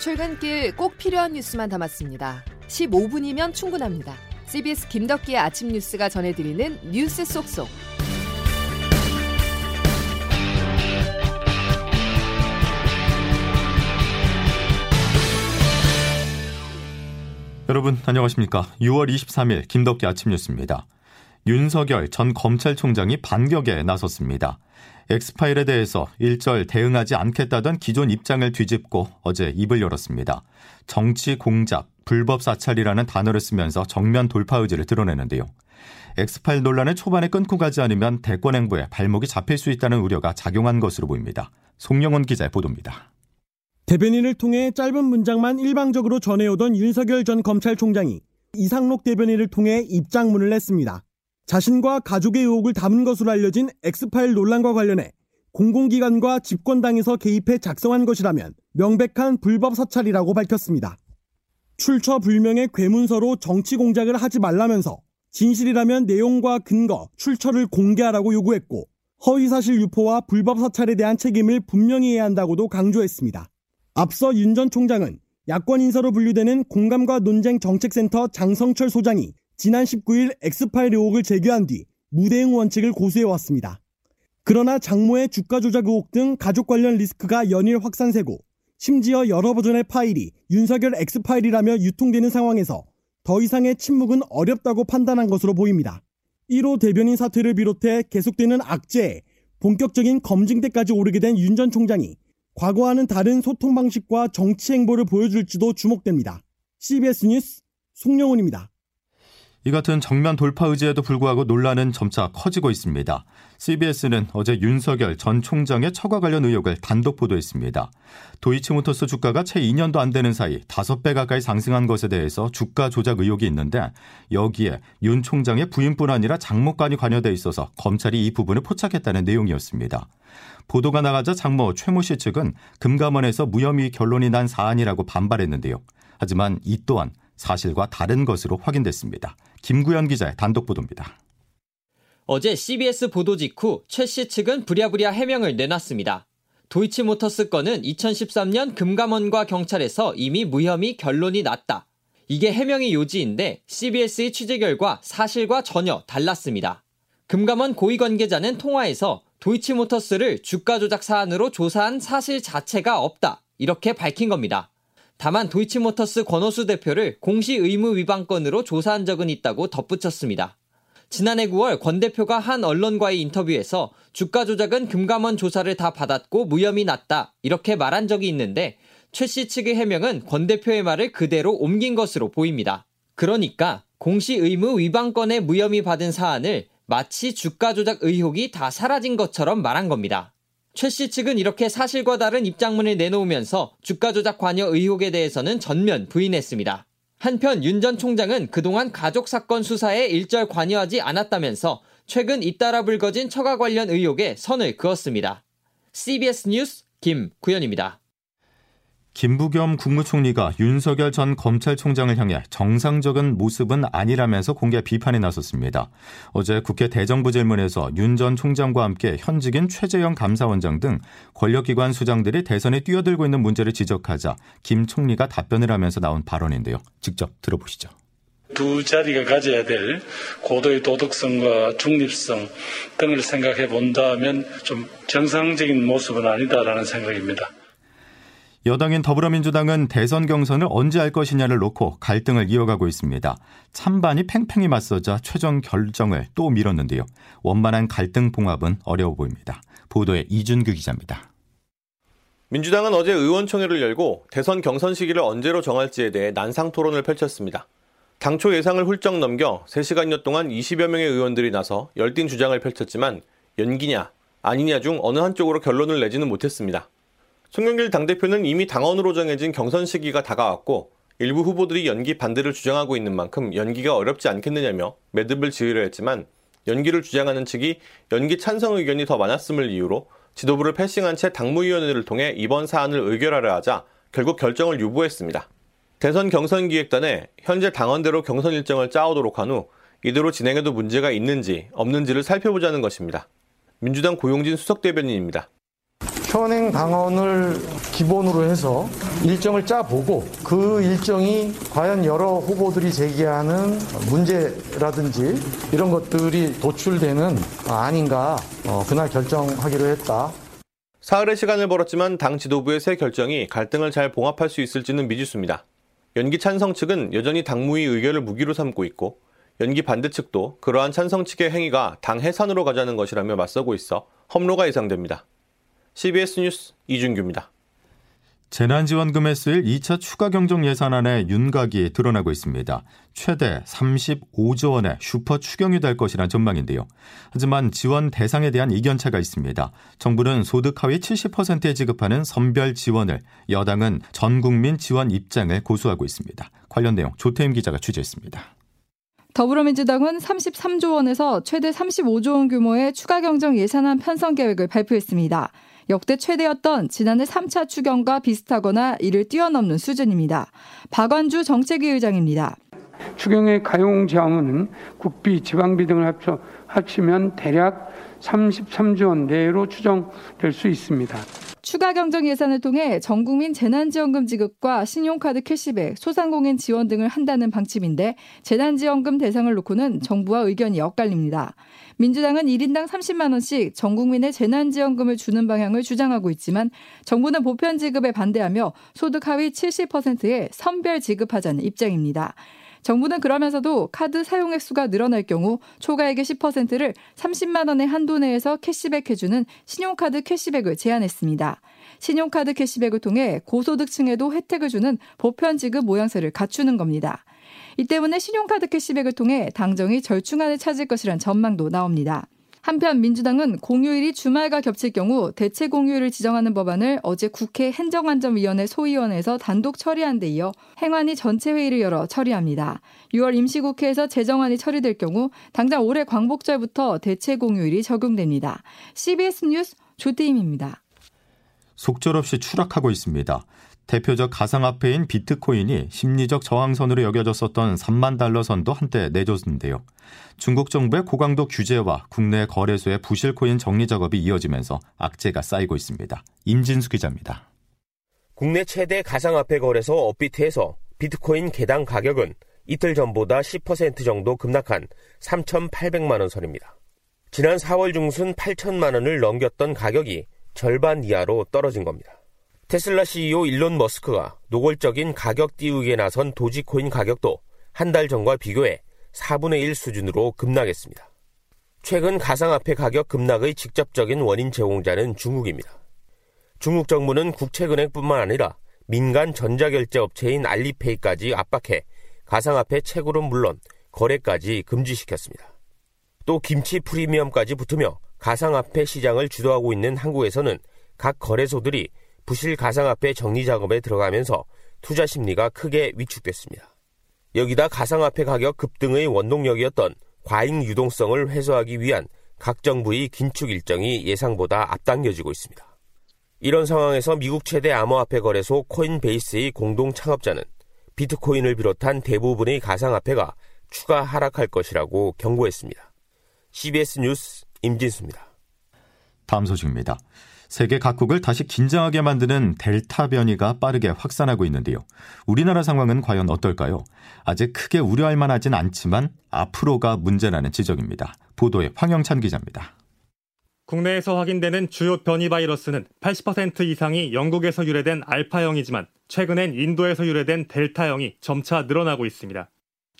출근길 꼭 필요한 뉴스만 담았습니다. 15분이면 충분합니다. CBS 김덕기의 아침 뉴스가 전해드리는 뉴스 속속. 여러분 안녕하십니까? 6월 23일 김덕기 아침 뉴스입니다. 윤석열 전 검찰총장이 반격에 나섰습니다. 엑스파일에 대해서 일절 대응하지 않겠다던 기존 입장을 뒤집고 어제 입을 열었습니다. 정치 공작, 불법 사찰이라는 단어를 쓰면서 정면 돌파 의지를 드러내는데요. 엑스파일 논란을 초반에 끊고 가지 않으면 대권 행보에 발목이 잡힐 수 있다는 우려가 작용한 것으로 보입니다. 송영원 기자의 보도입니다. 대변인을 통해 짧은 문장만 일방적으로 전해오던 윤석열 전 검찰총장이 이상록 대변인을 통해 입장문을 냈습니다. 자신과 가족의 의혹을 담은 것으로 알려진 엑스파일 논란과 관련해 공공기관과 집권당에서 개입해 작성한 것이라면 명백한 불법 사찰이라고 밝혔습니다. 출처 불명의 괴문서로 정치 공작을 하지 말라면서 진실이라면 내용과 근거, 출처를 공개하라고 요구했고 허위사실 유포와 불법 사찰에 대한 책임을 분명히 해야 한다고도 강조했습니다. 앞서 윤 전 총장은 야권 인사로 분류되는 공감과 논쟁 정책센터 장성철 소장이 지난 19일 엑스파일 의혹을 제기한 뒤 무대응 원칙을 고수해왔습니다. 그러나 장모의 주가 조작 의혹 등 가족 관련 리스크가 연일 확산세고 심지어 여러 버전의 파일이 윤석열 엑스파일이라며 유통되는 상황에서 더 이상의 침묵은 어렵다고 판단한 것으로 보입니다. 1호 대변인 사퇴를 비롯해 계속되는 악재에 본격적인 검증대까지 오르게 된 윤 전 총장이 과거와는 다른 소통 방식과 정치 행보를 보여줄지도 주목됩니다. CBS 뉴스 송영훈입니다. 이 같은 정면 돌파 의지에도 불구하고 논란은 점차 커지고 있습니다. CBS는 어제 윤석열 전 총장의 처가 관련 의혹을 단독 보도했습니다. 도이치모터스 주가가 채 2년도 안 되는 사이 5배 가까이 상승한 것에 대해서 주가 조작 의혹이 있는데 여기에 윤 총장의 부인뿐 아니라 장모까지 관여돼 있어서 검찰이 이 부분을 포착했다는 내용이었습니다. 보도가 나가자 장모 최모 씨 측은 금감원에서 무혐의 결론이 난 사안이라고 반발했는데요. 하지만 이 또한 사실과 다른 것으로 확인됐습니다. 김구현 기자의 단독 보도입니다. 어제 CBS 보도 직후 최 씨 측은 부랴부랴 해명을 내놨습니다. 도이치모터스 건은 2013년 금감원과 경찰에서 이미 무혐의 결론이 났다. 이게 해명의 요지인데 CBS의 취재 결과 사실과 전혀 달랐습니다. 금감원 고위 관계자는 통화에서 도이치모터스를 주가 조작 사안으로 조사한 사실 자체가 없다. 이렇게 밝힌 겁니다. 다만 도이치모터스 권호수 대표를 공시 의무 위반 건으로 조사한 적은 있다고 덧붙였습니다. 지난해 9월 권 대표가 한 언론과의 인터뷰에서 주가 조작은 금감원 조사를 다 받았고 무혐의 났다 이렇게 말한 적이 있는데 최 씨 측의 해명은 권 대표의 말을 그대로 옮긴 것으로 보입니다. 그러니까 공시 의무 위반 건에 무혐의 받은 사안을 마치 주가 조작 의혹이 다 사라진 것처럼 말한 겁니다. 최씨 측은 이렇게 사실과 다른 입장문을 내놓으면서 주가 조작 관여 의혹에 대해서는 전면 부인했습니다. 한편 윤 전 총장은 그동안 가족 사건 수사에 일절 관여하지 않았다면서 최근 잇따라 불거진 처가 관련 의혹에 선을 그었습니다. CBS 뉴스 김구현입니다. 김부겸 국무총리가 윤석열 전 검찰총장을 향해 정상적인 모습은 아니라면서 공개 비판에 나섰습니다. 어제 국회 대정부질문에서 윤 전 총장과 함께 현직인 최재형 감사원장 등 권력기관 수장들이 대선에 뛰어들고 있는 문제를 지적하자 김 총리가 답변을 하면서 나온 발언인데요. 직접 들어보시죠. 두 자리가 가져야 될 고도의 도덕성과 중립성 등을 생각해 본다면 좀 정상적인 모습은 아니다라는 생각입니다. 여당인 더불어민주당은 대선 경선을 언제 할 것이냐를 놓고 갈등을 이어가고 있습니다. 찬반이 팽팽히 맞서자 최종 결정을 또 미뤘는데요. 원만한 갈등 봉합은 어려워 보입니다. 보도에 이준규 기자입니다. 민주당은 어제 의원총회를 열고 대선 경선 시기를 언제로 정할지에 대해 난상 토론을 펼쳤습니다. 당초 예상을 훌쩍 넘겨 3시간여 동안 20여 명의 의원들이 나서 열띤 주장을 펼쳤지만 연기냐 아니냐 중 어느 한쪽으로 결론을 내지는 못했습니다. 송영길 당대표는 이미 당원으로 정해진 경선 시기가 다가왔고 일부 후보들이 연기 반대를 주장하고 있는 만큼 연기가 어렵지 않겠느냐며 매듭을 지으려 했지만 연기를 주장하는 측이 연기 찬성 의견이 더 많았음을 이유로 지도부를 패싱한 채 당무위원회를 통해 이번 사안을 의결하려 하자 결국 결정을 유보했습니다. 대선 경선 기획단에 현재 당원대로 경선 일정을 짜오도록 한 후 이대로 진행해도 문제가 있는지 없는지를 살펴보자는 것입니다. 민주당 고용진 수석 대변인입니다. 현행 당원을 기본으로 해서 일정을 짜보고 그 일정이 과연 여러 후보들이 제기하는 문제라든지 이런 것들이 도출되는 아닌가 어, 그날 결정하기로 했다. 사흘의 시간을 벌었지만 당 지도부의 새 결정이 갈등을 잘 봉합할 수 있을지는 미지수입니다. 연기 찬성 측은 여전히 당무위 의결을 무기로 삼고 있고 연기 반대 측도 그러한 찬성 측의 행위가 당 해산으로 가자는 것이라며 맞서고 있어 험로가 예상됩니다. CBS 뉴스 이준규입니다. 재난지원금에 쓰일 2차 추가 경정 예산안의 윤곽이 드러나고 있습니다. 최대 35조 원의 슈퍼 추경이 될 것이란 전망인데요. 하지만 지원 대상에 대한 이견차가 있습니다. 정부는 소득 하위 70%에 지급하는 선별 지원을, 여당은 전 국민 지원 입장을 고수하고 있습니다. 관련 내용 조태임 기자가 취재했습니다. 더불어민주당은 33조 원에서 최대 35조 원 규모의 추가 경정 예산안 편성 계획을 발표했습니다. 역대 최대였던 지난해 3차 추경과 비슷하거나 이를 뛰어넘는 수준입니다. 박완주 정책위 의장입니다. 추경의 가용 자원은 국비, 지방비 등을 합쳐 합치면 대략 33조 원 내로 추정될 수 있습니다. 추가 경정 예산을 통해 전 국민 재난지원금 지급과 신용카드 캐시백, 소상공인 지원 등을 한다는 방침인데 재난지원금 대상을 놓고는 정부와 의견이 엇갈립니다. 민주당은 1인당 30만 원씩 전 국민의 재난지원금을 주는 방향을 주장하고 있지만 정부는 보편 지급에 반대하며 소득 하위 70%에 선별 지급하자는 입장입니다. 정부는 그러면서도 카드 사용 횟수가 늘어날 경우 초과액의 10%를 30만 원의 한도 내에서 캐시백 해주는 신용카드 캐시백을 제안했습니다. 신용카드 캐시백을 통해 고소득층에도 혜택을 주는 보편 지급 모양새를 갖추는 겁니다. 이 때문에 신용카드 캐시백을 통해 당정이 절충안을 찾을 것이란 전망도 나옵니다. 한편 민주당은 공휴일이 주말과 겹칠 경우 대체 공휴일을 지정하는 법안을 어제 국회 행정안전위원회 소위원회에서 단독 처리한 데 이어 행안위 전체 회의를 열어 처리합니다. 6월 임시국회에서 제정안이 처리될 경우 당장 올해 광복절부터 대체 공휴일이 적용됩니다. CBS 뉴스 조태임입니다. 속절없이 추락하고 있습니다. 대표적 가상화폐인 비트코인이 심리적 저항선으로 여겨졌었던 3만 달러 선도 한때 내줬는데요. 중국 정부의 고강도 규제와 국내 거래소의 부실코인 정리 작업이 이어지면서 악재가 쌓이고 있습니다. 임진수 기자입니다. 국내 최대 가상화폐 거래소 업비트에서 비트코인 개당 가격은 이틀 전보다 10% 정도 급락한 3,800만 원 선입니다. 지난 4월 중순 8천만 원을 넘겼던 가격이 절반 이하로 떨어진 겁니다. 테슬라 CEO 일론 머스크가 노골적인 가격 띄우기에 나선 도지코인 가격도 한 달 전과 비교해 4분의 1 수준으로 급락했습니다. 최근 가상화폐 가격 급락의 직접적인 원인 제공자는 중국입니다. 중국 정부는 국채은행뿐만 아니라 민간 전자결제 업체인 알리페이까지 압박해 가상화폐 채굴은 물론 거래까지 금지시켰습니다. 또 김치 프리미엄까지 붙으며 가상화폐 시장을 주도하고 있는 한국에서는 각 거래소들이 부실 가상화폐 정리 작업에 들어가면서 투자 심리가 크게 위축됐습니다. 여기다 가상화폐 가격 급등의 원동력이었던 과잉 유동성을 해소하기 위한 각 정부의 긴축 일정이 예상보다 앞당겨지고 있습니다. 이런 상황에서 미국 최대 암호화폐 거래소 코인베이스의 공동 창업자는 비트코인을 비롯한 대부분의 가상화폐가 추가 하락할 것이라고 경고했습니다. CBS 뉴스 임진수입니다. 다음 소식입니다. 세계 각국을 다시 긴장하게 만드는 델타 변이가 빠르게 확산하고 있는데요. 우리나라 상황은 과연 어떨까요? 아직 크게 우려할 만하진 않지만 앞으로가 문제라는 지적입니다. 보도에 황영찬 기자입니다. 국내에서 확인되는 주요 변이 바이러스는 80% 이상이 영국에서 유래된 알파형이지만 최근엔 인도에서 유래된 델타형이 점차 늘어나고 있습니다.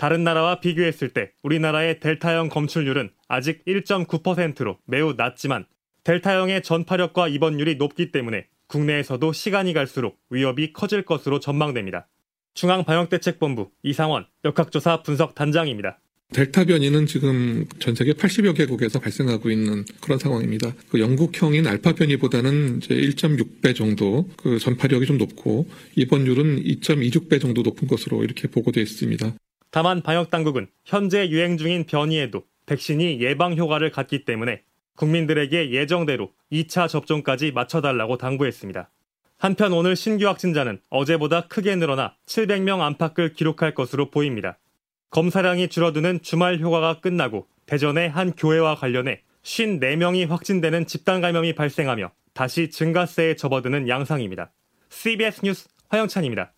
다른 나라와 비교했을 때 우리나라의 델타형 검출률은 아직 1.9%로 매우 낮지만 델타형의 전파력과 입원율이 높기 때문에 국내에서도 시간이 갈수록 위협이 커질 것으로 전망됩니다. 중앙방역대책본부 이상원 역학조사 분석 단장입니다. 델타 변이는 지금 전 세계 80여 개국에서 발생하고 있는 그런 상황입니다. 그 영국형인 알파 변이보다는 이제 1.6배 정도 그 전파력이 좀 높고 입원율은 2.26배 정도 높은 것으로 이렇게 보고되어 있습니다. 다만 방역 당국은 현재 유행 중인 변이에도 백신이 예방 효과를 갖기 때문에 국민들에게 예정대로 2차 접종까지 맞춰달라고 당부했습니다. 한편 오늘 신규 확진자는 어제보다 크게 늘어나 700명 안팎을 기록할 것으로 보입니다. 검사량이 줄어드는 주말 휴가가 끝나고 대전의 한 교회와 관련해 54명이 확진되는 집단 감염이 발생하며 다시 증가세에 접어드는 양상입니다. CBS 뉴스 화영찬입니다.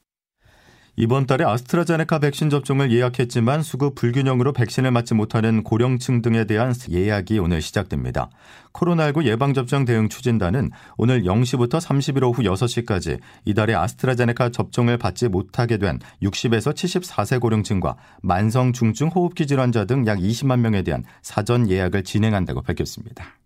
이번 달에 아스트라제네카 백신 접종을 예약했지만 수급 불균형으로 백신을 맞지 못하는 고령층 등에 대한 예약이 오늘 시작됩니다. 코로나19 예방접종 대응 추진단은 오늘 0시부터 30일 오후 6시까지 이달에 아스트라제네카 접종을 받지 못하게 된 60에서 74세 고령층과 만성 중증 호흡기 질환자 등 약 20만 명에 대한 사전 예약을 진행한다고 밝혔습니다.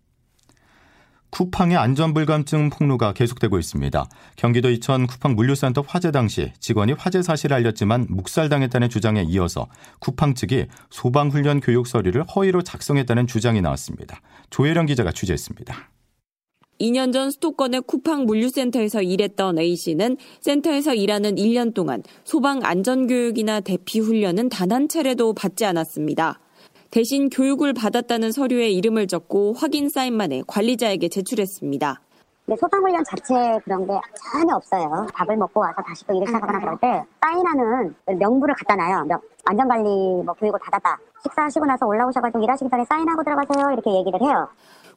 쿠팡의 안전불감증 폭로가 계속되고 있습니다. 경기도 이천 쿠팡 물류센터 화재 당시 직원이 화재 사실을 알렸지만 묵살당했다는 주장에 이어서 쿠팡 측이 소방훈련 교육 서류를 허위로 작성했다는 주장이 나왔습니다. 조혜령 기자가 취재했습니다. 2년 전 수도권의 쿠팡 물류센터에서 일했던 A씨는 센터에서 일하는 1년 동안 소방 안전교육이나 대피 훈련은 단 한 차례도 받지 않았습니다. 대신 교육을 받았다는 서류에 이름을 적고 확인 사인만에 관리자에게 제출했습니다. 근데 소방훈련 자체 그런 게 전혀 없어요. 밥을 먹고 와서 다시 또 일을 시작하거나 그럴 때 사인하는 명부를 갖다 놔요. 안전관리 뭐 교육을 받았다. 식사하시고 나서 올라오셔가지고 일하시기 전에 사인하고 들어가세요. 이렇게 얘기를 해요.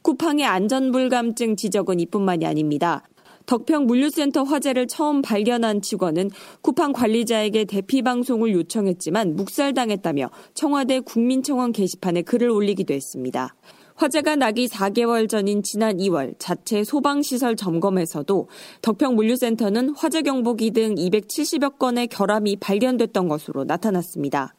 쿠팡의 안전불감증 지적은 이뿐만이 아닙니다. 덕평 물류센터 화재를 처음 발견한 직원은 쿠팡 관리자에게 대피 방송을 요청했지만 묵살당했다며 청와대 국민청원 게시판에 글을 올리기도 했습니다. 화재가 나기 4개월 전인 지난 2월 자체 소방시설 점검에서도 덕평 물류센터는 화재 경보기 등 270여 건의 결함이 발견됐던 것으로 나타났습니다.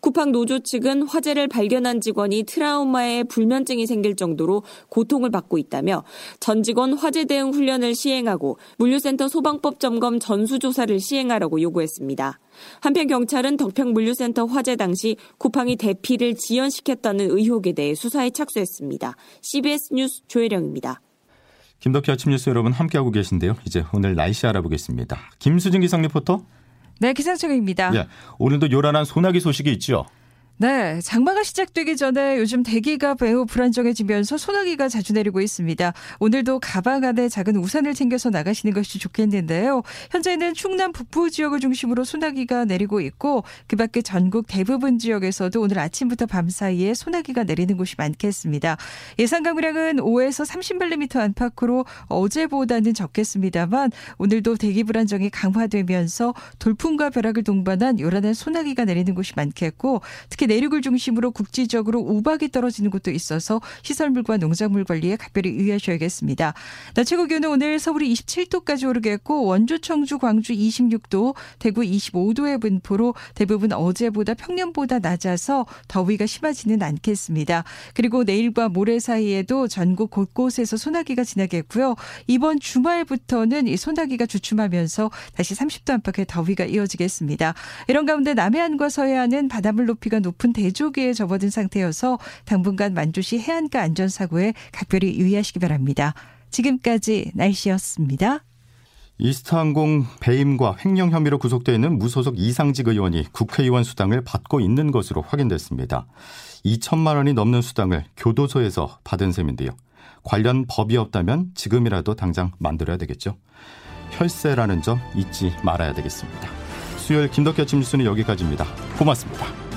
쿠팡 노조 측은 화재를 발견한 직원이 트라우마에 불면증이 생길 정도로 고통을 받고 있다며 전 직원 화재 대응 훈련을 시행하고 물류센터 소방법 점검 전수조사를 시행하라고 요구했습니다. 한편 경찰은 덕평 물류센터 화재 당시 쿠팡이 대피를 지연시켰다는 의혹에 대해 수사에 착수했습니다. CBS 뉴스 조혜령입니다. 김덕희 아침 뉴스 여러분 함께하고 계신데요. 이제 오늘 날씨 알아보겠습니다. 김수진 기상 리포터. 네, 기상청입니다. 예, 오늘도 요란한 소나기 소식이 있죠. 네, 장마가 시작되기 전에 요즘 대기가 매우 불안정해지면서 소나기가 자주 내리고 있습니다. 오늘도 가방 안에 작은 우산을 챙겨서 나가시는 것이 좋겠는데요. 현재는 충남 북부 지역을 중심으로 소나기가 내리고 있고 그 밖에 전국 대부분 지역에서도 오늘 아침부터 밤 사이에 소나기가 내리는 곳이 많겠습니다. 예상 강우량은 5에서 30mm 안팎으로 어제보다는 적겠습니다만 오늘도 대기 불안정이 강화되면서 돌풍과 벼락을 동반한 요란한 소나기가 내리는 곳이 많겠고 특히 내륙을 중심으로 국지적으로 우박이 떨어지는 곳도 있어서 시설물과 농작물 관리에 각별히 유의하셔야겠습니다. 낮 최고 기온은 오늘 서울이 27도까지 오르겠고 원주, 청주, 광주 26도, 대구 25도의 분포로 대부분 어제보다 평년보다 낮아서 더위가 심하지는 않겠습니다. 그리고 내일과 모레 사이에도 전국 곳곳에서 소나기가 지나겠고요. 이번 주말부터는 이 소나기가 주춤하면서 다시 30도 안팎의 더위가 이어지겠습니다. 이런 가운데 남해안과 서해안은 바닷물 높이가 높 높은 대조기에 접어든 상태여서 당분간 만주시 해안가 안전사고에 각별히 유의하시기 바랍니다. 지금까지 날씨였습니다. 이스타항공 배임과 횡령 혐의로 구속되어 있는 무소속 이상직 의원이 국회의원 수당을 받고 있는 것으로 확인됐습니다. 2천만 원이 넘는 수당을 교도소에서 받은 셈인데요. 관련 법이 없다면 지금이라도 당장 만들어야 되겠죠. 혈세라는 점 잊지 말아야 되겠습니다. 수요일 김덕현 아침 뉴스는 여기까지입니다. 고맙습니다.